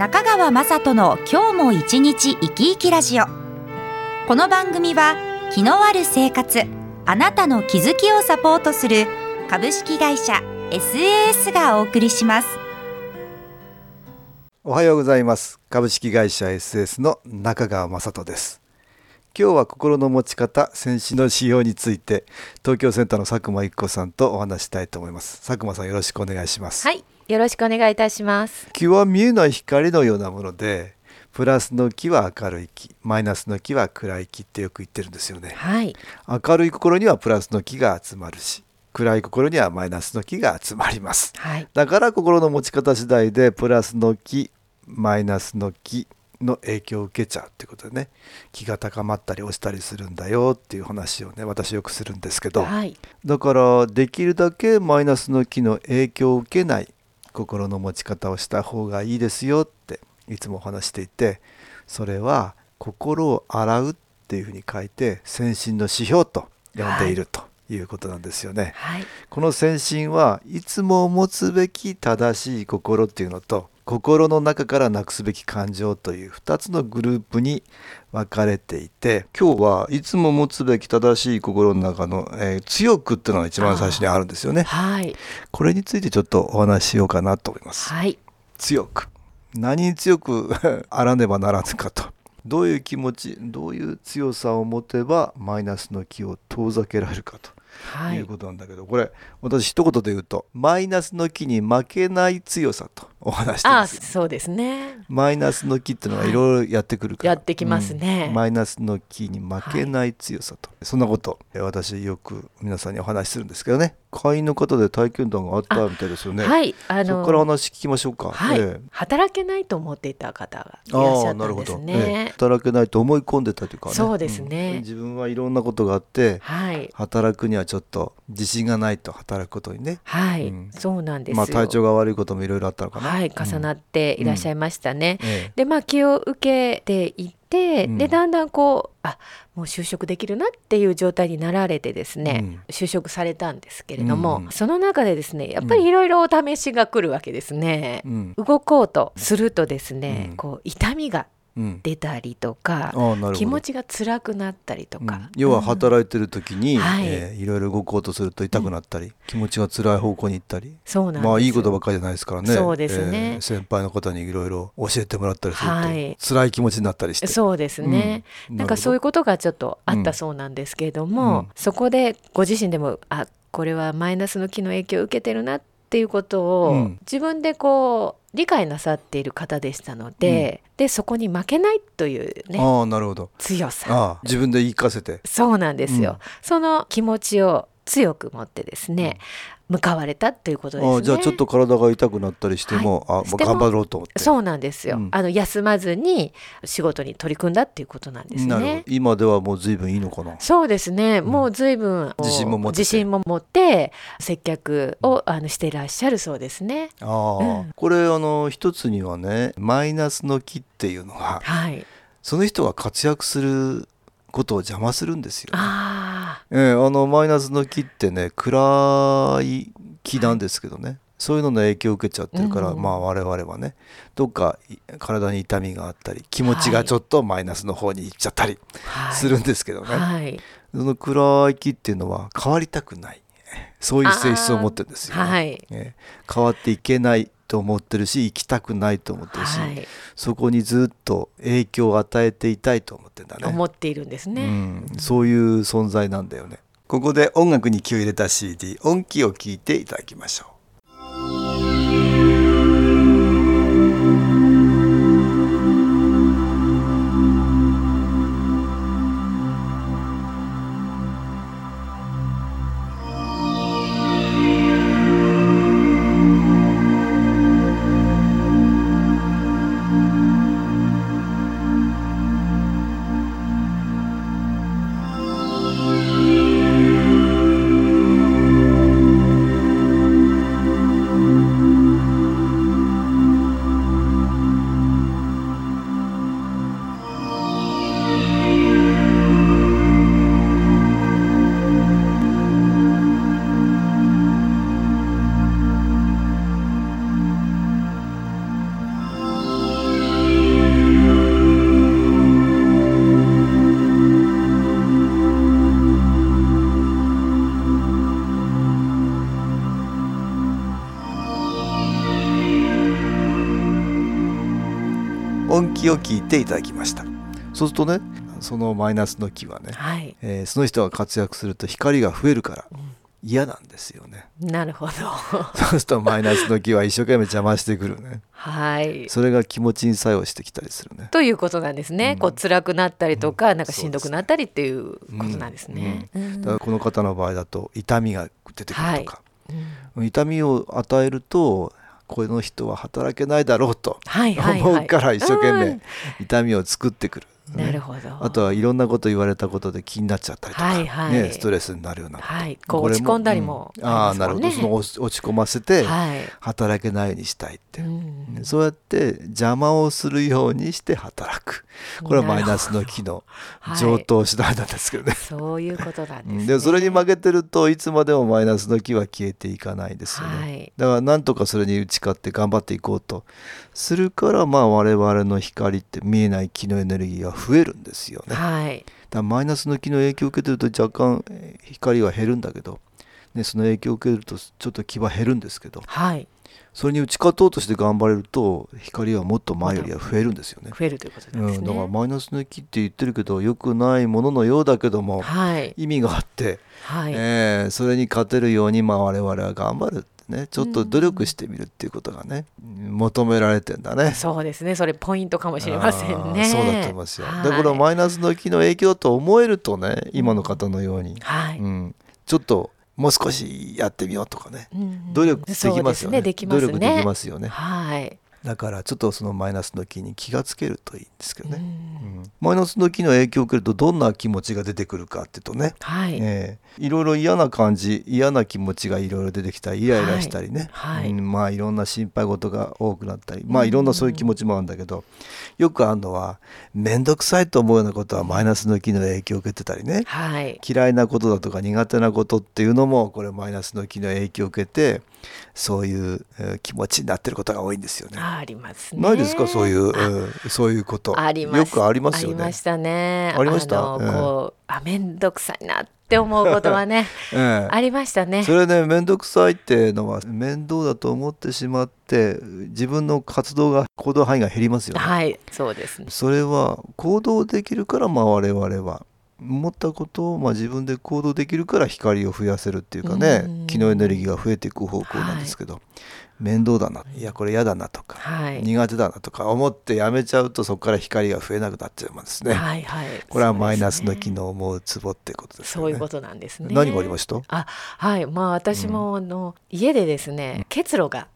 中川雅人の今日も一日生き生きラジオ。この番組は気のある生活あなたの気づきをサポートする株式会社 SAS がお送りします。おはようございます。株式会社 SS の中川雅人です。今日は心の持ち方戦士の指標について東京センターの佐久間一子さんとお話したいと思います。佐久間さんよろしくお願いします。はいよろしくお願いいたします。気は見えない光のようなものでプラスの気は明るい気マイナスの気は暗い気ってよく言ってるんですよね。はい。明るい心にはプラスの気が集まるし暗い心にはマイナスの気が集まります。はい。だから心の持ち方次第でプラスの気マイナスの気の影響を受けちゃうってことでね気が高まったり落ちたりするんだよっていう話をね私よくするんですけど。はい。だからできるだけマイナスの気の影響を受けない心の持ち方をした方がいいですよっていつもお話していてそれは心を洗うっていうふうに書いて先進の指標と呼んでいるということなんですよね。はいこの先進はいつも持つべき正しい心っていうのと心の中からなくすべき感情という2つのグループに分かれていて今日はいつも持つべき正しい心の中の、えー強くっていうのが一番最初にあるんですよね。はい。これについてちょっとお話ししようかなと思います。はい。強く。何に強く あらねばならぬかと。どういう気持ちどういう強さを持てばマイナスの気を遠ざけられるかとはい。いうことなんだけど、これ私一言で言うとマイナスの気に負けない強さとお話してるんあですよ。そうですね。マイナスの気っていうのがい。ろいろやってくるから、やってきますね。うん。マイナスの気に負けない強さと、そんなことえ私よく皆さんにお話しするんですけどね会員の方で体験談があったみたいですよね、はい。あそこからお話聞きましょうか、はい、ええ。働けないと思っていた方がいらっしゃったんですなるほど、ええ。ね働けないと思い込んでたというかね。そうですね。ん。自分はいろんなことがあってはい。働くにはちょっと自信がないと働くことにね。はい、うん。そうなんですよ、まあ体調が悪いこともいろいろあったのかな。はい。重なっっていらっしゃいましたね、ええ。でまあ気を受けていでだんだんこうあもう就職できるなっていう状態になられてですね、うん。就職されたんですけれども、うん。その中でですねやっぱりいろいろお試しが来るわけですね。うん。動こうとするとですね、うん。こう痛みがうん出たりとかああなるほど。気持ちが辛くなったりとか、うん。要は働いてる時に、はい。えーいろいろ動こうとすると痛くなったり、気持ちが辛い方向に行ったり。そうなんですまあいいことばっかりじゃないですからね。そうですね。えー先輩の方にいろいろ教えてもらったりすると、はい。辛い気持ちになったりして。そうですね、うん。なんかそういうこことがちょっとあったそうなんですけれども、うん。そこでご自身でもあこれはマイナスの気の影響を受けてるなっていうことを、うん。自分でこう理解なさっている方でしたので、でそこに負けないというねああなるほど。強さ。自分で言い聞かせて。そうなんですよ、うん。その気持ちを強く持ってですね、向かわれたということですね。ああじゃあちょっと体が痛くなったりしても、あしてもまあ頑張ろうと思って。そうなんですよ、うん。あの休まずに仕事に取り組んだっていうことなんですなるほど。ね。今ではもう随分いいのかな。そうですね、もう随分自信も持って。て自信も持って接客をあのしていらっしゃるそうですね。ああ、うん。これあの一つにはねマイナスの気っていうのははい。その人が活躍することを邪魔するんですよ、ね。あええあのマイナスの気ってね暗い気なんですけどね、そういうのの影響を受けちゃってるから、うんまあ我々はね。どっかい体に痛みがあったり気持ちがちょっとマイナスの方に行っちゃったりするんですけどね、はい。その暗い気っていうのは変わりたくない。そういう性質を持ってるんですよ、ね。はい。ええ。変わっていけないと思ってるし生きたくないと思ってるし、はい。そこにずっと影響を与えていたいと思ってんだね。思っているんですね。うん、そういう存在なんだよね。ここで音楽に気を入れた CD 音気を聞いていただきましょう。音気を聞いていただきました。そうするとねそのマイナスの気はね、はい。えーその人が活躍すると光が増えるから嫌なんですよね。なるほど。そうするとマイナスの気は一生懸命邪魔してくるね。はい。それが気持ちに作用してきたりするね。ということなんですね、うん。こう辛くなったりとか、うん。なんかしんどくなったりっていうことなんですね、うん。だからこの方の場合だと痛みが出てくるとか、うん。痛みを与えるとこの人は働けないだろうと思うから一生懸命うん。痛みを作ってくる、ね。なるほど。あとはいろんなこと言われたことで気になっちゃったりとか、はいはい。ね、ストレスになるようなこと、はい。こうれ落ち込んだりもうん。ああありますもんね。なるほど。その落ち込ませてはい、働けないようにしたいって、うん。ねそうやって邪魔をするようにして働く。これはマイナスの機能。はい。上等手段なんですけどね、そういうことなんです、うんね、でそれに負けてるといつまでもマイナスの気は消えていかないですよね、はい。だからなんとかそれに打ち勝って頑張っていこうとするからまあ我々の光って見えない気のエネルギーが増えるんですよね。だかはいらマイナスの気の影響を受けてると若干えー光は減るんだけど、ね、その影響を受けるとちょっと気は減るんですけどはい。それに打ち勝とうとして頑張れると光はもっと前よりは増えるんですよね。増えるということですね、だからマイナスの気って言ってるけど良くないもののようだけどもはい。意味があって、はい、えーそれに勝てるようにまあ我々は頑張るねちょっと努力してみるっていうことがね、求められてんだね。そうですね。それポイントかもしれませんね。そうだと思いますよ。はい。でこのマイナスの気の影響だと思えるとね今の方のように、はい、うん、ちょっともう少しやってみようとかね。うん努力できますよね。ね。ね。努力できますよね。はい、だからちょっとそのマイナスの気に気がつけるといいんですけどね、うん。うん。マイナスの気の影響を受けるとどんな気持ちが出てくるかっていうとね、はい、ええ。いろいろ嫌な感じ嫌な気持ちがいろいろ出てきたりイライラしたりね、はいはい。うん。まあいろんな心配事が多くなったり。まあいろんなそういう気持ちもあるんだけどよくあるのは面倒くさいと思うようなことはマイナスの気の影響を受けてたりね。はい、嫌いなことだとか苦手なことっていうのもこれマイナスの気の影響を受けてそういうえー気持ちになってることが多いんですよね。ありますね。ないですか？そういう、あうんそういうことありますよくありますよねありま。したね。ありました？こうあ面倒くさいなって思うことはね ええありましたね。それね面倒くさいっていうのは面倒だと思ってしまって自分の活動が行動範囲が減りますよね。はい、そうですね。それは行動できるからまあ我々は思ったことをまあ自分で行動できるから光を増やせるっていうかねうん気のエネルギーが増えていく方向なんですけど、面倒だないやこれ嫌だなとか、はい。苦手だなとか思ってやめちゃうとそこから光が増えなくなっちゃうんですね。はいはい。これはマイナスの機能を思うツボってことですよね。そういうことなんですね。何がありました？あ、はい。まあ私もあの、家でですね、結露が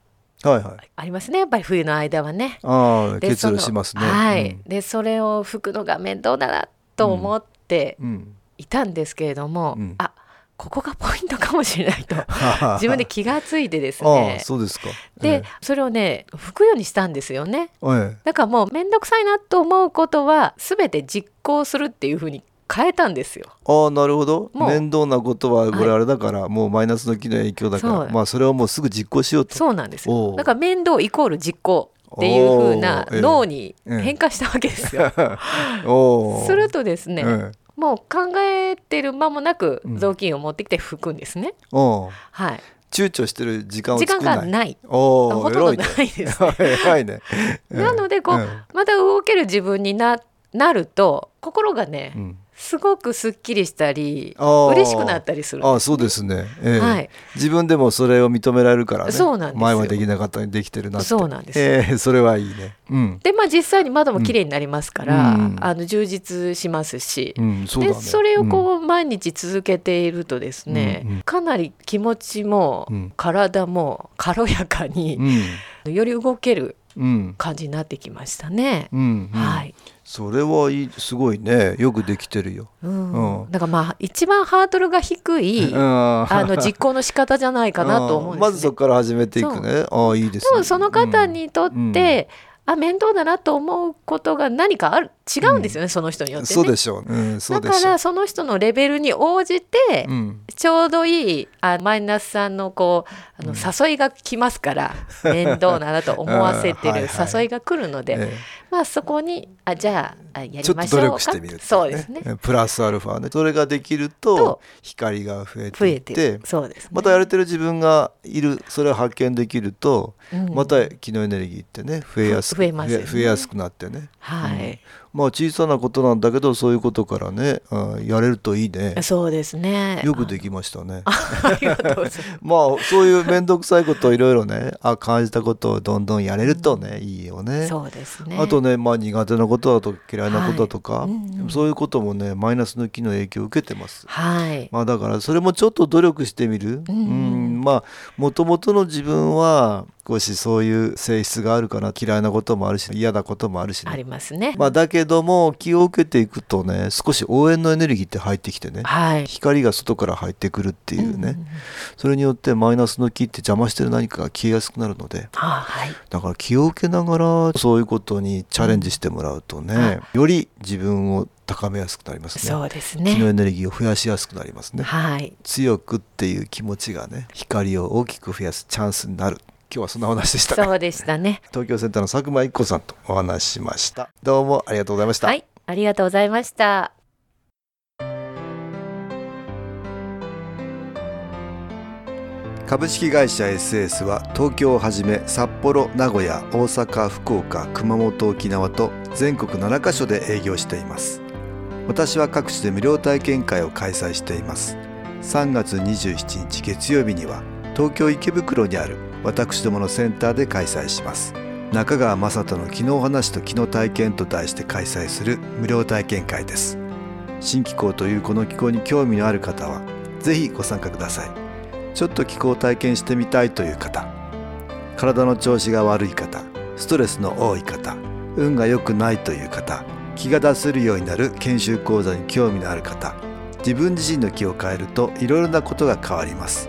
はいはい。ありますね。やっぱり冬の間はね。ああ結露しますね。はい。でそれを拭くのが面倒だなと思ってうん。うんいたんですけれども、うんあ、ここがポイントかもしれないと 自分で気がついてですあねあ。そうですか。で、それをね拭くようにしたんですよね。えええだからもう面倒くさいなと思うことは全て実行するっていうふうに変えたんですよ。えああなるほど。面倒なことはこれあれだから、もうマイナスの機の影響だからまあそれをもうすぐ実行しようと。そうなんですよ。だから面倒イコール実行っていうふうな脳に変化したわけですよ。するとですね、ええもう考えてる間もなくうん雑巾を持ってきて拭くんですね。はい。躊躇してる時間を時。間がない。ほとんど。ないです。ね。ええ なのでこう、えまた動ける自分にななると心がね、えうんすごくすっきりしたり嬉しくなったりするんあそうですね、ええ。はい。自分でもそれを認められるからね。そうなんですよ。前はできなかったのにできてるなって。そうなんですええそれはいいね。うん、でまあ実際に窓も綺麗になりますから、うん。あの充実しますし、うん、そね。でそれをこう毎日続けているとですね、うんうん。かなり気持ちもうん。体も軽やかにうん。より動けるうん感じになってきましたね。うん、うん、はい、それはいいすごいね。よくできてるよ、うん。うん。だからまあ一番ハードルが低い、うん、あの実行の仕方じゃないかなと思うんです、ね、まずそこから始めていくね。ああいいですね。多分その方にとって、うん。あ面倒だなと思うことが何かある違うんですよね、その人によってね。そうでしょう、うん、そうだからその人のレベルに応じて、うん。ちょうどいいあマイナスさんのこうあの誘いが来ますから、面倒だなと思わせてる はいはい誘いが来るので、えまあそこにあじゃああやりましょうか。力してみるっていそうですね。プラスアルファねそれができるとと光が増え増ていってえてるそうですね。またやれてる自分がいるそれを発見できると、うん。また気のエネルギーってね増えやすく増えますよね。増えやすくなってね。はい、まあ小さなことなんだけどそういうことからね、うんやれるといいね。そうですね。よくできましたね。ありがとうございます。まあそういう面倒くさいことをいろいろねあ感じたことをどんどんやれるとね、いいよね。そうですね。あとね、まあ、苦手なことだとか嫌いなことだとか、はい。うんうん。そういうこともねマイナスの気の影響を受けてます。はい。まあだからそれもちょっと努力してみる、うんうんまあもともとの自分は少しそういう性質があるかな嫌いなこともあるし嫌なこともあるし、ね。ありますね、まあ、だけども気を受けていくとね少し応援のエネルギーって入ってきてねはい。光が外から入ってくるっていうね、んんん。それによってマイナスの気って邪魔してる何かが消えやすくなるのであはい。だから気を受けながらそういうことにチャレンジしてもらうとね、より自分を高めやすくなりますね。そうです気のねエネルギーを増やしやすくなりますね。はい。強くっていう気持ちがね光を大きく増やすチャンスになる今日はそんなお話でしたそうでしたね。東京センターの佐久間一子さんとお話ししました。どうもありがとうございました、はいありがとうございました。株式会社 SS は東京をはじめ札幌名古屋大阪福岡熊本沖縄と全国7カ所で営業しています。私は各地で無料体験会を開催しています。3月27日月曜日には東京池袋にある私どものセンターで開催します。中川雅人の昨日話と昨日体験と題して開催する無料体験会です。新気候というこの気候に興味のある方はぜひご参加ください。ちょっと気候を体験してみたいという方体の調子が悪い方ストレスの多い方運が良くないという方気が出せるようになる研修講座に興味のある方自分自身の気を変えるといろいろなことが変わります。